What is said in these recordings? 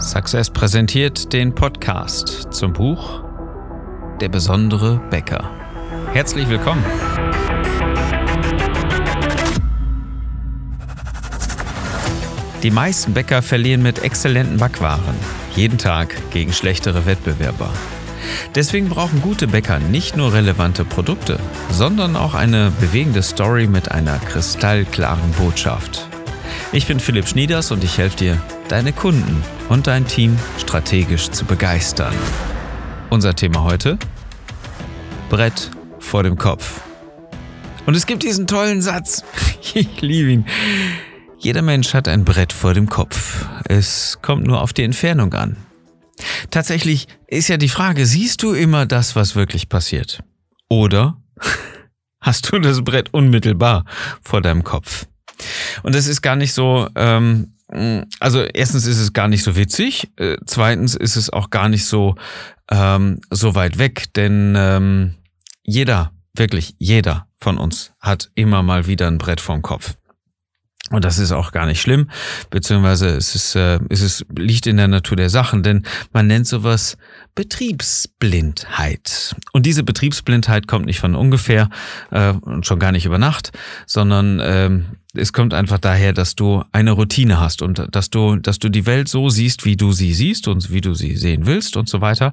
Success präsentiert den Podcast zum Buch Der besondere Bäcker. Herzlich willkommen. Die meisten Bäcker verlieren mit exzellenten Backwaren jeden Tag gegen schlechtere Wettbewerber. Deswegen brauchen gute Bäcker nicht nur relevante Produkte, sondern auch eine bewegende Story mit einer kristallklaren Botschaft. Ich bin Philipp Schnieders und ich helfe dir, deine Kunden und dein Team strategisch zu begeistern. Unser Thema heute? Brett vor dem Kopf. Und es gibt diesen tollen Satz. Ich liebe ihn. Jeder Mensch hat ein Brett vor dem Kopf. Es kommt nur auf die Entfernung an. Tatsächlich ist ja die Frage, siehst du immer das, was wirklich passiert? Oder hast du das Brett unmittelbar vor deinem Kopf? Und es ist gar nicht so, ähm, also erstens ist es gar nicht so witzig, äh, zweitens ist es auch gar nicht so, ähm, so weit weg, denn ähm, jeder, wirklich jeder von uns hat immer mal wieder ein Brett vorm Kopf. Und das ist auch gar nicht schlimm, beziehungsweise es ist, äh, es ist, liegt in der Natur der Sachen, denn man nennt sowas Betriebsblindheit. Und diese Betriebsblindheit kommt nicht von ungefähr äh, und schon gar nicht über Nacht, sondern ähm, es kommt einfach daher, dass du eine Routine hast und dass du, dass du die Welt so siehst, wie du sie siehst und wie du sie sehen willst und so weiter.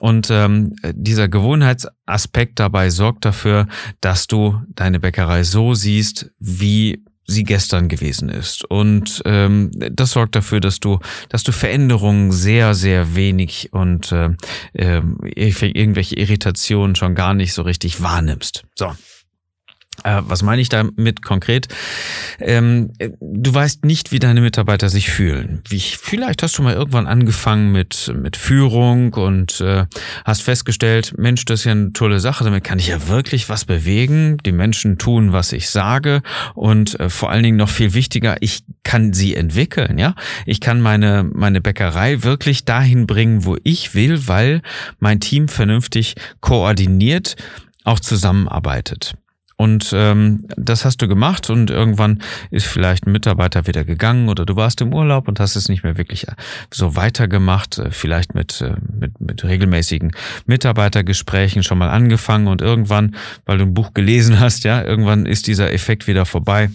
Und ähm, dieser Gewohnheitsaspekt dabei sorgt dafür, dass du deine Bäckerei so siehst, wie sie gestern gewesen ist. Und ähm, das sorgt dafür, dass du, dass du Veränderungen sehr, sehr wenig und äh, irgendwelche Irritationen schon gar nicht so richtig wahrnimmst. So. Äh, was meine ich damit konkret? Ähm, du weißt nicht, wie deine Mitarbeiter sich fühlen. Wie, vielleicht hast du mal irgendwann angefangen mit, mit Führung und äh, hast festgestellt, Mensch, das ist ja eine tolle Sache, damit kann ich ja wirklich was bewegen. Die Menschen tun, was ich sage und äh, vor allen Dingen noch viel wichtiger, ich kann sie entwickeln, ja. Ich kann meine, meine Bäckerei wirklich dahin bringen, wo ich will, weil mein Team vernünftig koordiniert auch zusammenarbeitet. Und ähm, das hast du gemacht und irgendwann ist vielleicht ein Mitarbeiter wieder gegangen oder du warst im Urlaub und hast es nicht mehr wirklich äh, so weitergemacht, äh, vielleicht mit, äh, mit, mit regelmäßigen Mitarbeitergesprächen schon mal angefangen und irgendwann, weil du ein Buch gelesen hast, ja, irgendwann ist dieser Effekt wieder vorbei.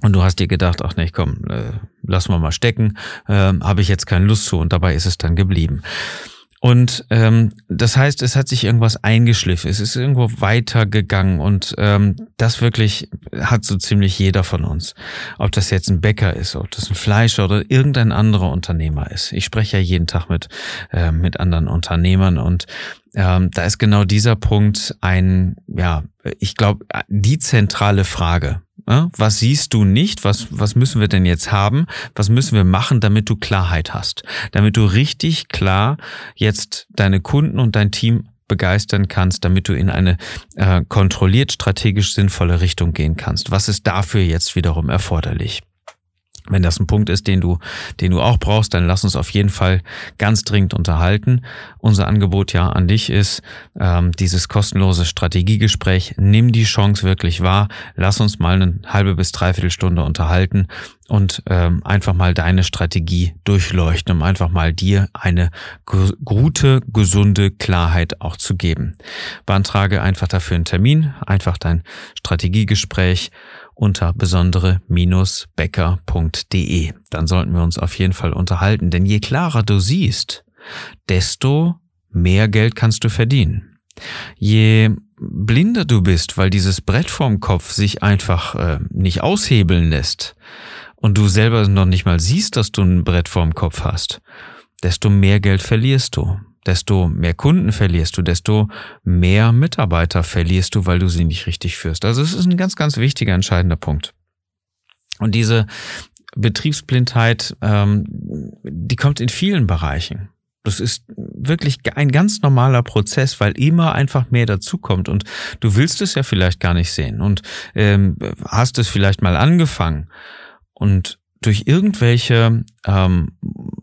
Und du hast dir gedacht, ach nee, komm, äh, lass mal mal stecken, äh, habe ich jetzt keine Lust zu und dabei ist es dann geblieben. Und ähm, das heißt, es hat sich irgendwas eingeschliffen, es ist irgendwo weitergegangen und ähm, das wirklich hat so ziemlich jeder von uns. Ob das jetzt ein Bäcker ist, ob das ein Fleischer oder irgendein anderer Unternehmer ist. Ich spreche ja jeden Tag mit, äh, mit anderen Unternehmern und ähm, da ist genau dieser Punkt ein, ja, ich glaube, die zentrale Frage. Was siehst du nicht? Was, was müssen wir denn jetzt haben? Was müssen wir machen, damit du Klarheit hast? Damit du richtig klar jetzt deine Kunden und dein Team begeistern kannst, damit du in eine äh, kontrolliert strategisch sinnvolle Richtung gehen kannst. Was ist dafür jetzt wiederum erforderlich? Wenn das ein Punkt ist, den du, den du auch brauchst, dann lass uns auf jeden Fall ganz dringend unterhalten. Unser Angebot ja an dich ist ähm, dieses kostenlose Strategiegespräch. Nimm die Chance wirklich wahr. Lass uns mal eine halbe bis dreiviertel Stunde unterhalten und ähm, einfach mal deine Strategie durchleuchten, um einfach mal dir eine gute, gesunde Klarheit auch zu geben. Beantrage einfach dafür einen Termin, einfach dein Strategiegespräch unter besondere-becker.de. Dann sollten wir uns auf jeden Fall unterhalten, denn je klarer du siehst, desto mehr Geld kannst du verdienen. Je blinder du bist, weil dieses Brett vorm Kopf sich einfach äh, nicht aushebeln lässt und du selber noch nicht mal siehst, dass du ein Brett vorm Kopf hast, desto mehr Geld verlierst du desto mehr Kunden verlierst du, desto mehr Mitarbeiter verlierst du, weil du sie nicht richtig führst. Also es ist ein ganz, ganz wichtiger, entscheidender Punkt. Und diese Betriebsblindheit, ähm, die kommt in vielen Bereichen. Das ist wirklich ein ganz normaler Prozess, weil immer einfach mehr dazukommt und du willst es ja vielleicht gar nicht sehen und ähm, hast es vielleicht mal angefangen und durch irgendwelche ähm,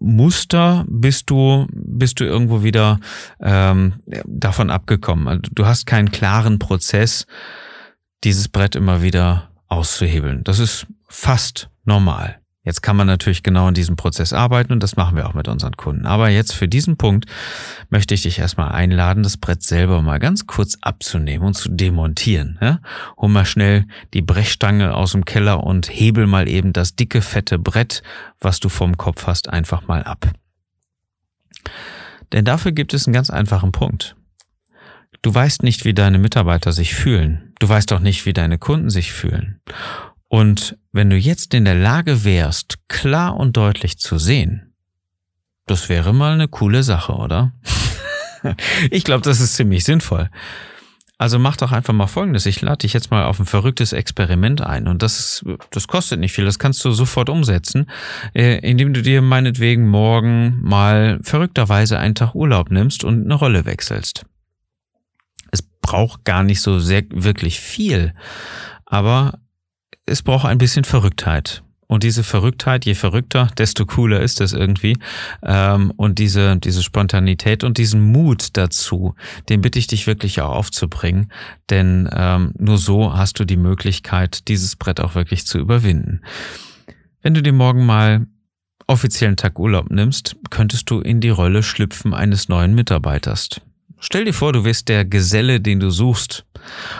Muster bist du, bist du irgendwo wieder ähm, davon abgekommen. Also du hast keinen klaren Prozess, dieses Brett immer wieder auszuhebeln. Das ist fast normal. Jetzt kann man natürlich genau in diesem Prozess arbeiten und das machen wir auch mit unseren Kunden. Aber jetzt für diesen Punkt möchte ich dich erstmal einladen, das Brett selber mal ganz kurz abzunehmen und zu demontieren. Ja? Hol mal schnell die Brechstange aus dem Keller und hebel mal eben das dicke, fette Brett, was du vom Kopf hast, einfach mal ab. Denn dafür gibt es einen ganz einfachen Punkt. Du weißt nicht, wie deine Mitarbeiter sich fühlen. Du weißt auch nicht, wie deine Kunden sich fühlen. Und wenn du jetzt in der Lage wärst, klar und deutlich zu sehen, das wäre mal eine coole Sache, oder? ich glaube, das ist ziemlich sinnvoll. Also mach doch einfach mal Folgendes. Ich lade dich jetzt mal auf ein verrücktes Experiment ein. Und das, ist, das kostet nicht viel. Das kannst du sofort umsetzen, äh, indem du dir meinetwegen morgen mal verrückterweise einen Tag Urlaub nimmst und eine Rolle wechselst. Es braucht gar nicht so sehr wirklich viel. Aber es braucht ein bisschen Verrücktheit. Und diese Verrücktheit, je verrückter, desto cooler ist es irgendwie. Ähm, und diese, diese Spontanität und diesen Mut dazu, den bitte ich dich wirklich auch aufzubringen. Denn ähm, nur so hast du die Möglichkeit, dieses Brett auch wirklich zu überwinden. Wenn du dir morgen mal offiziellen Tag Urlaub nimmst, könntest du in die Rolle schlüpfen eines neuen Mitarbeiters. Stell dir vor, du wirst der Geselle, den du suchst.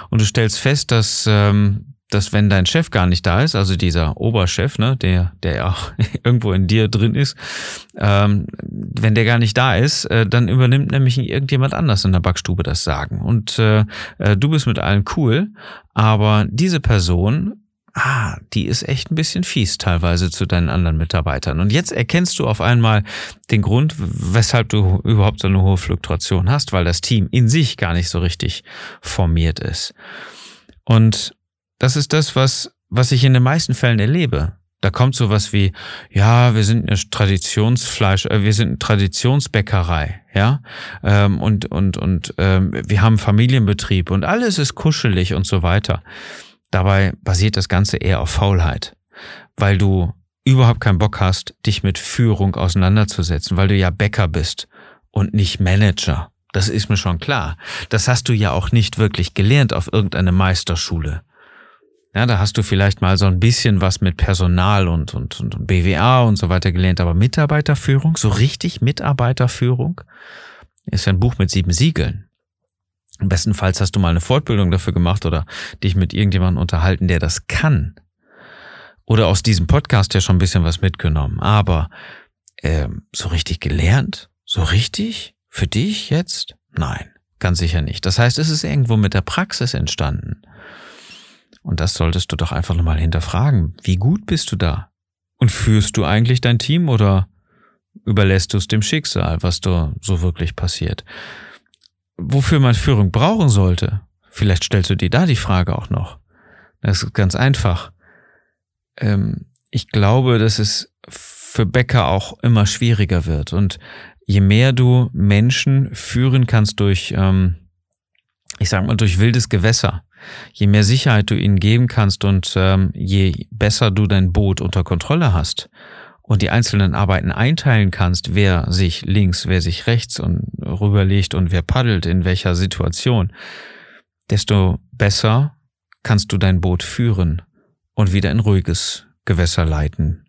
Und du stellst fest, dass ähm, dass wenn dein Chef gar nicht da ist, also dieser Oberchef, ne, der, der ja auch irgendwo in dir drin ist, ähm, wenn der gar nicht da ist, äh, dann übernimmt nämlich irgendjemand anders in der Backstube das Sagen. Und äh, äh, du bist mit allen cool, aber diese Person ah, die ist echt ein bisschen fies teilweise zu deinen anderen Mitarbeitern. Und jetzt erkennst du auf einmal den Grund, weshalb du überhaupt so eine hohe Fluktuation hast, weil das Team in sich gar nicht so richtig formiert ist. Und das ist das, was, was ich in den meisten Fällen erlebe. Da kommt sowas wie, ja, wir sind eine Traditionsfleisch, äh, wir sind eine Traditionsbäckerei, ja, ähm, und und und ähm, wir haben Familienbetrieb und alles ist kuschelig und so weiter. Dabei basiert das Ganze eher auf Faulheit, weil du überhaupt keinen Bock hast, dich mit Führung auseinanderzusetzen, weil du ja Bäcker bist und nicht Manager. Das ist mir schon klar. Das hast du ja auch nicht wirklich gelernt auf irgendeine Meisterschule. Ja, da hast du vielleicht mal so ein bisschen was mit Personal und, und, und BWA und so weiter gelernt, aber Mitarbeiterführung, so richtig Mitarbeiterführung, ist ein Buch mit sieben Siegeln. Im besten Fall hast du mal eine Fortbildung dafür gemacht oder dich mit irgendjemandem unterhalten, der das kann. Oder aus diesem Podcast ja schon ein bisschen was mitgenommen. Aber äh, so richtig gelernt? So richtig? Für dich jetzt? Nein, ganz sicher nicht. Das heißt, es ist irgendwo mit der Praxis entstanden. Und das solltest du doch einfach nochmal hinterfragen. Wie gut bist du da? Und führst du eigentlich dein Team oder überlässt du es dem Schicksal, was da so wirklich passiert? Wofür man Führung brauchen sollte? Vielleicht stellst du dir da die Frage auch noch. Das ist ganz einfach. Ähm, ich glaube, dass es für Bäcker auch immer schwieriger wird. Und je mehr du Menschen führen kannst durch, ähm, ich sag mal, durch wildes Gewässer, je mehr Sicherheit du ihnen geben kannst und ähm, je besser du dein Boot unter Kontrolle hast und die einzelnen Arbeiten einteilen kannst, wer sich links, wer sich rechts und rüberlegt und wer paddelt in welcher Situation, desto besser kannst du dein Boot führen und wieder in ruhiges Gewässer leiten.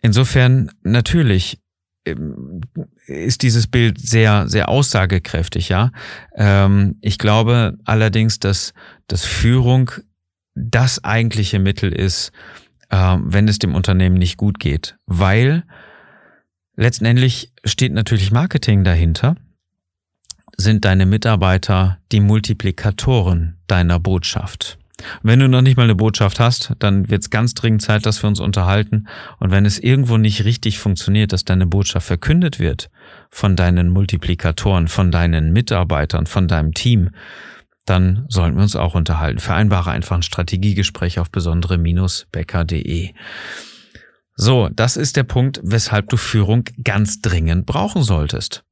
Insofern natürlich ähm, ist dieses Bild sehr, sehr aussagekräftig, ja. Ähm, ich glaube allerdings, dass, dass Führung das eigentliche Mittel ist, äh, wenn es dem Unternehmen nicht gut geht. Weil letztendlich steht natürlich Marketing dahinter, sind deine Mitarbeiter die Multiplikatoren deiner Botschaft. Wenn du noch nicht mal eine Botschaft hast, dann wird es ganz dringend Zeit, dass wir uns unterhalten. Und wenn es irgendwo nicht richtig funktioniert, dass deine Botschaft verkündet wird von deinen Multiplikatoren, von deinen Mitarbeitern, von deinem Team, dann sollten wir uns auch unterhalten. Vereinbare einfach ein Strategiegespräch auf besondere-becker.de. So, das ist der Punkt, weshalb du Führung ganz dringend brauchen solltest.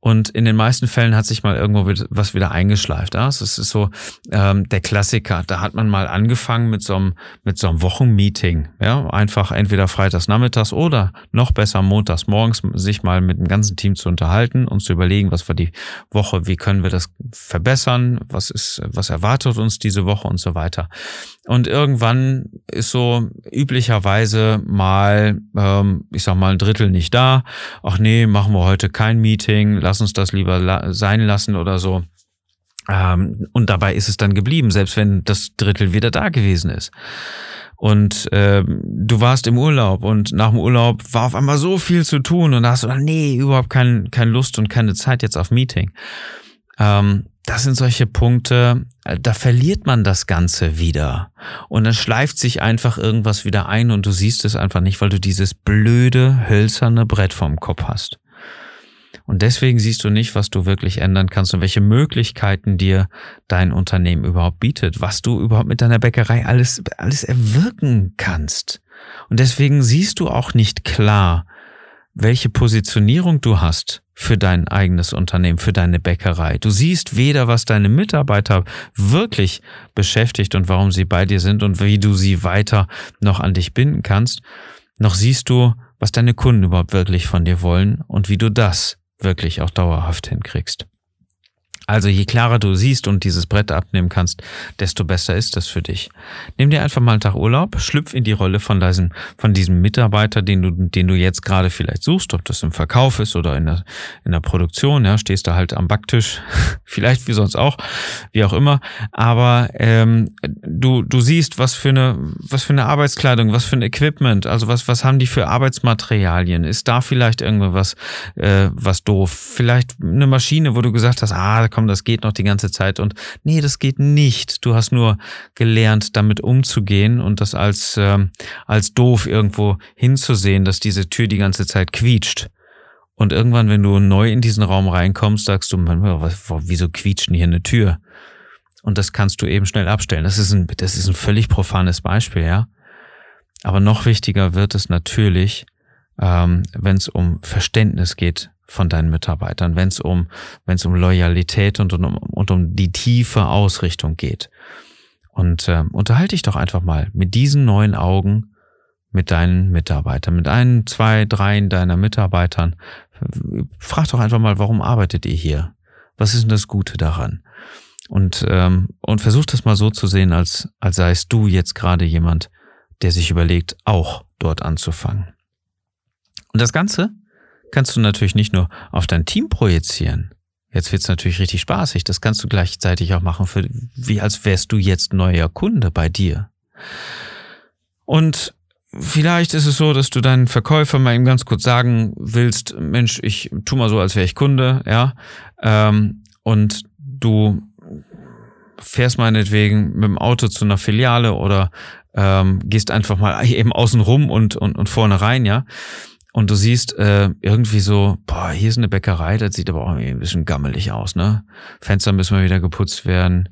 Und in den meisten Fällen hat sich mal irgendwo was wieder eingeschleift. Das ist so ähm, der Klassiker. Da hat man mal angefangen mit so einem, mit so einem Wochenmeeting. Ja? Einfach entweder freitags nachmittags oder noch besser montags morgens sich mal mit dem ganzen Team zu unterhalten und zu überlegen, was war die Woche, wie können wir das verbessern, was ist, was erwartet uns diese Woche und so weiter. Und irgendwann ist so üblicherweise mal, ähm, ich sag mal, ein Drittel nicht da. Ach nee, machen wir heute kein Meeting, lass uns das lieber la sein lassen oder so. Ähm, und dabei ist es dann geblieben, selbst wenn das Drittel wieder da gewesen ist. Und äh, du warst im Urlaub und nach dem Urlaub war auf einmal so viel zu tun und da hast du nee, überhaupt kein, keine Lust und keine Zeit jetzt auf Meeting. Ähm, das sind solche Punkte, äh, da verliert man das Ganze wieder. Und dann schleift sich einfach irgendwas wieder ein und du siehst es einfach nicht, weil du dieses blöde, hölzerne Brett vorm Kopf hast. Und deswegen siehst du nicht, was du wirklich ändern kannst und welche Möglichkeiten dir dein Unternehmen überhaupt bietet, was du überhaupt mit deiner Bäckerei alles, alles erwirken kannst. Und deswegen siehst du auch nicht klar, welche Positionierung du hast für dein eigenes Unternehmen, für deine Bäckerei. Du siehst weder, was deine Mitarbeiter wirklich beschäftigt und warum sie bei dir sind und wie du sie weiter noch an dich binden kannst, noch siehst du, was deine Kunden überhaupt wirklich von dir wollen und wie du das wirklich auch dauerhaft hinkriegst. Also je klarer du siehst und dieses Brett abnehmen kannst, desto besser ist das für dich. Nimm dir einfach mal einen Tag Urlaub, schlüpf in die Rolle von diesem, von diesem Mitarbeiter, den du, den du jetzt gerade vielleicht suchst, ob das im Verkauf ist oder in der, in der Produktion, ja, stehst du halt am Backtisch, vielleicht wie sonst auch, wie auch immer. Aber ähm, du, du siehst, was für eine, was für eine Arbeitskleidung, was für ein Equipment, also was, was haben die für Arbeitsmaterialien? Ist da vielleicht irgendwas äh, was doof? Vielleicht eine Maschine, wo du gesagt hast, ah, komm, das geht noch die ganze Zeit und nee, das geht nicht. Du hast nur gelernt, damit umzugehen und das als, ähm, als doof irgendwo hinzusehen, dass diese Tür die ganze Zeit quietscht. Und irgendwann, wenn du neu in diesen Raum reinkommst, sagst du, was, wieso quietscht denn hier eine Tür? Und das kannst du eben schnell abstellen. Das ist ein, das ist ein völlig profanes Beispiel, ja. Aber noch wichtiger wird es natürlich, ähm, wenn es um Verständnis geht von deinen Mitarbeitern, wenn es um, wenn es um Loyalität und, und, um, und um die tiefe Ausrichtung geht. Und äh, unterhalte dich doch einfach mal mit diesen neuen Augen mit deinen Mitarbeitern, mit ein, zwei, dreien deiner Mitarbeitern. Frag doch einfach mal, warum arbeitet ihr hier? Was ist denn das Gute daran? Und, ähm, und versuch das mal so zu sehen, als, als seist du jetzt gerade jemand, der sich überlegt, auch dort anzufangen. Und das Ganze kannst du natürlich nicht nur auf dein Team projizieren. Jetzt wird's natürlich richtig spaßig. Das kannst du gleichzeitig auch machen, für, wie als wärst du jetzt neuer Kunde bei dir. Und vielleicht ist es so, dass du deinen Verkäufer mal eben ganz kurz sagen willst, Mensch, ich tu mal so, als wäre ich Kunde, ja. Ähm, und du fährst meinetwegen mit dem Auto zu einer Filiale oder ähm, gehst einfach mal eben außen rum und, und, und vorne rein, ja und du siehst äh, irgendwie so, boah, hier ist eine Bäckerei, das sieht aber auch irgendwie ein bisschen gammelig aus, ne? Fenster müssen mal wieder geputzt werden.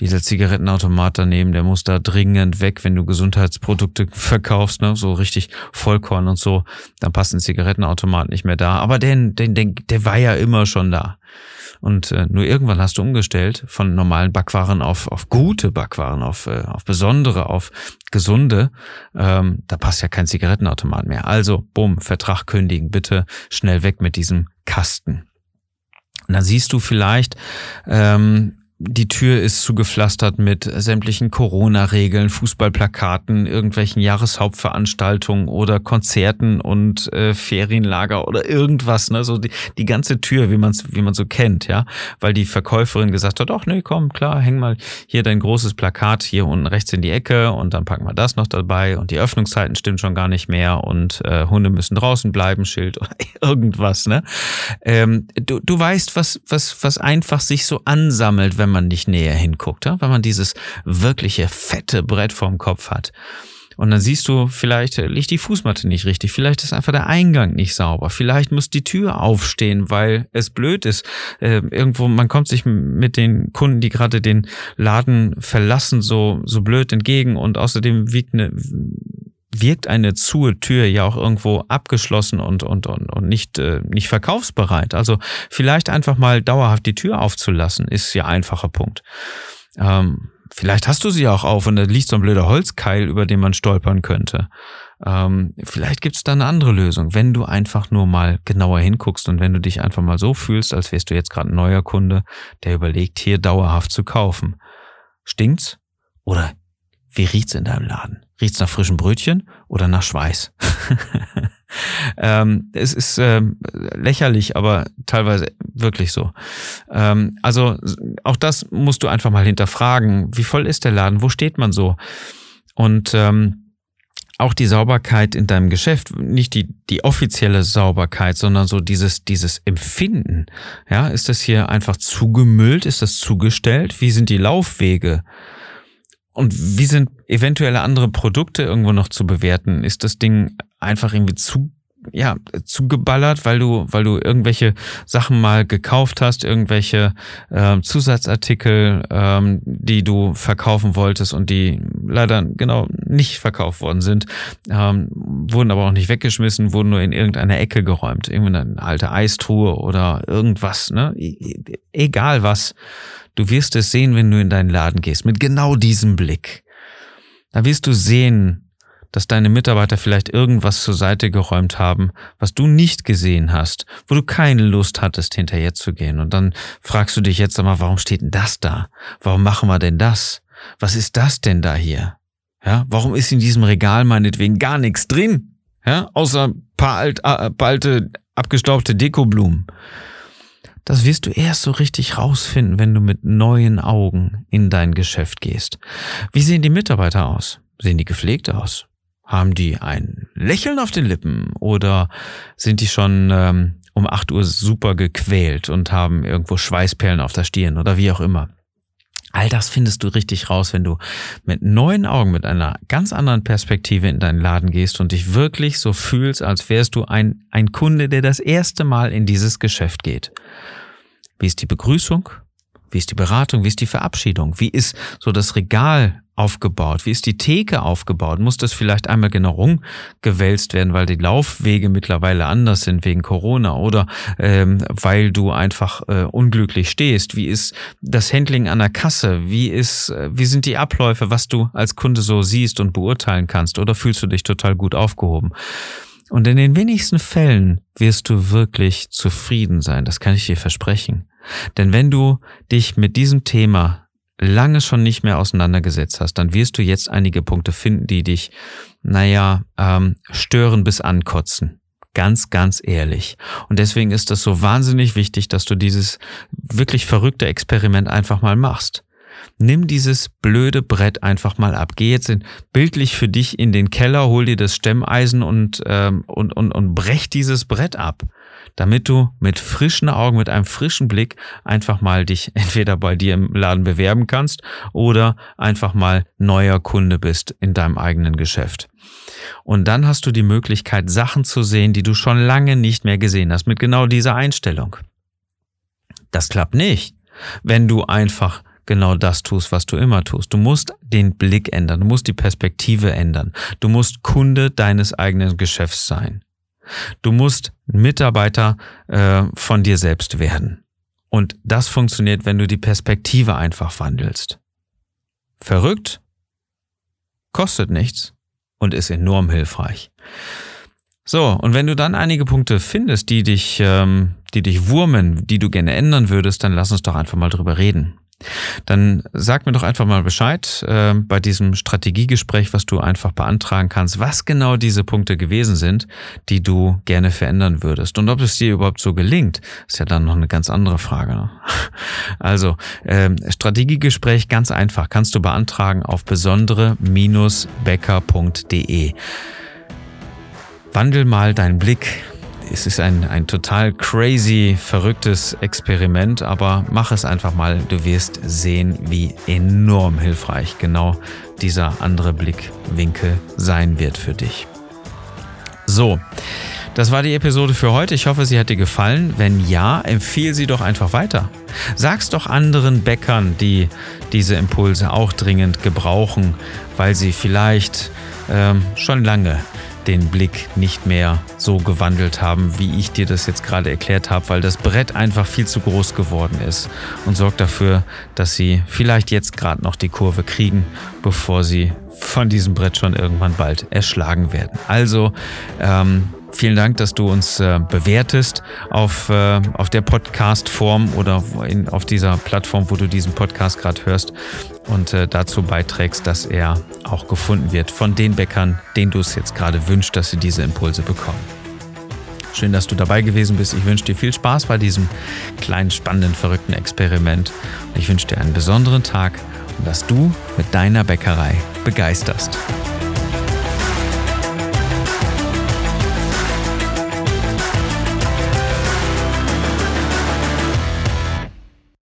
Dieser Zigarettenautomat daneben, der muss da dringend weg, wenn du Gesundheitsprodukte verkaufst, ne? So richtig Vollkorn und so, dann passt ein Zigarettenautomat nicht mehr da. Aber den, den, den, der war ja immer schon da. Und äh, nur irgendwann hast du umgestellt von normalen Backwaren auf, auf gute Backwaren, auf, äh, auf besondere, auf gesunde. Ähm, da passt ja kein Zigarettenautomat mehr. Also, bumm, Vertrag kündigen, bitte schnell weg mit diesem Kasten. Und dann siehst du vielleicht, ähm, die Tür ist zugepflastert mit sämtlichen Corona-Regeln, Fußballplakaten, irgendwelchen Jahreshauptveranstaltungen oder Konzerten und äh, Ferienlager oder irgendwas, ne? So die, die ganze Tür, wie man es wie man so kennt, ja. Weil die Verkäuferin gesagt hat, ach nee, komm, klar, häng mal hier dein großes Plakat hier unten rechts in die Ecke und dann packen wir das noch dabei und die Öffnungszeiten stimmen schon gar nicht mehr und äh, Hunde müssen draußen bleiben, Schild oder irgendwas, ne? Ähm, du, du weißt, was, was, was einfach sich so ansammelt, wenn man nicht näher hinguckt, ja? wenn man dieses wirkliche fette Brett vorm Kopf hat. Und dann siehst du, vielleicht liegt die Fußmatte nicht richtig, vielleicht ist einfach der Eingang nicht sauber, vielleicht muss die Tür aufstehen, weil es blöd ist. Äh, irgendwo, man kommt sich mit den Kunden, die gerade den Laden verlassen, so, so blöd entgegen und außerdem wiegt eine wirkt eine zu Tür ja auch irgendwo abgeschlossen und, und, und, und nicht, äh, nicht verkaufsbereit. Also vielleicht einfach mal dauerhaft die Tür aufzulassen, ist ja einfacher Punkt. Ähm, vielleicht hast du sie auch auf und da liegt so ein blöder Holzkeil, über den man stolpern könnte. Ähm, vielleicht gibt es da eine andere Lösung, wenn du einfach nur mal genauer hinguckst und wenn du dich einfach mal so fühlst, als wärst du jetzt gerade ein neuer Kunde, der überlegt, hier dauerhaft zu kaufen. Stinkt's? Oder wie riecht's in deinem Laden? Riecht's nach frischen Brötchen oder nach Schweiß? ähm, es ist ähm, lächerlich, aber teilweise wirklich so. Ähm, also auch das musst du einfach mal hinterfragen. Wie voll ist der Laden? Wo steht man so? Und ähm, auch die Sauberkeit in deinem Geschäft, nicht die, die offizielle Sauberkeit, sondern so dieses, dieses Empfinden. Ja, ist das hier einfach zugemüllt? Ist das zugestellt? Wie sind die Laufwege? Und wie sind eventuelle andere Produkte irgendwo noch zu bewerten? Ist das Ding einfach irgendwie zu ja, zugeballert, weil du, weil du irgendwelche Sachen mal gekauft hast, irgendwelche äh, Zusatzartikel, ähm, die du verkaufen wolltest und die leider genau nicht verkauft worden sind, ähm, wurden aber auch nicht weggeschmissen, wurden nur in irgendeine Ecke geräumt, irgendwie eine alte Eistruhe oder irgendwas, ne? E, e, egal was. Du wirst es sehen, wenn du in deinen Laden gehst, mit genau diesem Blick. Da wirst du sehen, dass deine Mitarbeiter vielleicht irgendwas zur Seite geräumt haben, was du nicht gesehen hast, wo du keine Lust hattest, hinterher zu gehen. Und dann fragst du dich jetzt einmal, warum steht denn das da? Warum machen wir denn das? Was ist das denn da hier? Ja, warum ist in diesem Regal meinetwegen gar nichts drin? Ja, außer paar, alt, äh, alte, abgestaubte Dekoblumen. Das wirst du erst so richtig rausfinden, wenn du mit neuen Augen in dein Geschäft gehst. Wie sehen die Mitarbeiter aus? Sehen die gepflegt aus? Haben die ein Lächeln auf den Lippen oder sind die schon ähm, um 8 Uhr super gequält und haben irgendwo Schweißperlen auf der Stirn oder wie auch immer? All das findest du richtig raus, wenn du mit neuen Augen, mit einer ganz anderen Perspektive in deinen Laden gehst und dich wirklich so fühlst, als wärst du ein, ein Kunde, der das erste Mal in dieses Geschäft geht. Wie ist die Begrüßung? Wie ist die Beratung? Wie ist die Verabschiedung? Wie ist so das Regal aufgebaut? Wie ist die Theke aufgebaut? Muss das vielleicht einmal genau rumgewälzt werden, weil die Laufwege mittlerweile anders sind wegen Corona oder ähm, weil du einfach äh, unglücklich stehst? Wie ist das Handling an der Kasse? Wie ist, äh, wie sind die Abläufe, was du als Kunde so siehst und beurteilen kannst? Oder fühlst du dich total gut aufgehoben? Und in den wenigsten Fällen wirst du wirklich zufrieden sein. Das kann ich dir versprechen. Denn wenn du dich mit diesem Thema lange schon nicht mehr auseinandergesetzt hast, dann wirst du jetzt einige Punkte finden, die dich, naja, ähm, stören bis ankotzen. Ganz, ganz ehrlich. Und deswegen ist das so wahnsinnig wichtig, dass du dieses wirklich verrückte Experiment einfach mal machst. Nimm dieses blöde Brett einfach mal ab. Geh jetzt in, bildlich für dich in den Keller, hol dir das Stemmeisen und, ähm, und, und, und brech dieses Brett ab damit du mit frischen Augen, mit einem frischen Blick einfach mal dich entweder bei dir im Laden bewerben kannst oder einfach mal neuer Kunde bist in deinem eigenen Geschäft. Und dann hast du die Möglichkeit, Sachen zu sehen, die du schon lange nicht mehr gesehen hast, mit genau dieser Einstellung. Das klappt nicht, wenn du einfach genau das tust, was du immer tust. Du musst den Blick ändern, du musst die Perspektive ändern, du musst Kunde deines eigenen Geschäfts sein. Du musst Mitarbeiter äh, von dir selbst werden. Und das funktioniert, wenn du die Perspektive einfach wandelst. Verrückt? Kostet nichts und ist enorm hilfreich. So, und wenn du dann einige Punkte findest, die dich, ähm, die dich wurmen, die du gerne ändern würdest, dann lass uns doch einfach mal drüber reden. Dann sag mir doch einfach mal Bescheid äh, bei diesem Strategiegespräch, was du einfach beantragen kannst, was genau diese Punkte gewesen sind, die du gerne verändern würdest. Und ob es dir überhaupt so gelingt, ist ja dann noch eine ganz andere Frage. Ne? Also, äh, Strategiegespräch ganz einfach, kannst du beantragen auf besondere-becker.de. Wandel mal deinen Blick es ist ein, ein total crazy, verrücktes Experiment, aber mach es einfach mal. Du wirst sehen, wie enorm hilfreich genau dieser andere Blickwinkel sein wird für dich. So, Das war die Episode für heute. Ich hoffe, sie hat dir gefallen. Wenn ja, empfehle sie doch einfach weiter. Sag's doch anderen Bäckern, die diese Impulse auch dringend gebrauchen, weil sie vielleicht ähm, schon lange den Blick nicht mehr so gewandelt haben, wie ich dir das jetzt gerade erklärt habe, weil das Brett einfach viel zu groß geworden ist und sorgt dafür, dass sie vielleicht jetzt gerade noch die Kurve kriegen, bevor sie von diesem Brett schon irgendwann bald erschlagen werden. Also ähm, Vielen Dank, dass du uns äh, bewertest auf, äh, auf der Podcast-Form oder in, auf dieser Plattform, wo du diesen Podcast gerade hörst und äh, dazu beiträgst, dass er auch gefunden wird von den Bäckern, denen du es jetzt gerade wünschst, dass sie diese Impulse bekommen. Schön, dass du dabei gewesen bist. Ich wünsche dir viel Spaß bei diesem kleinen, spannenden, verrückten Experiment. Und ich wünsche dir einen besonderen Tag und dass du mit deiner Bäckerei begeisterst.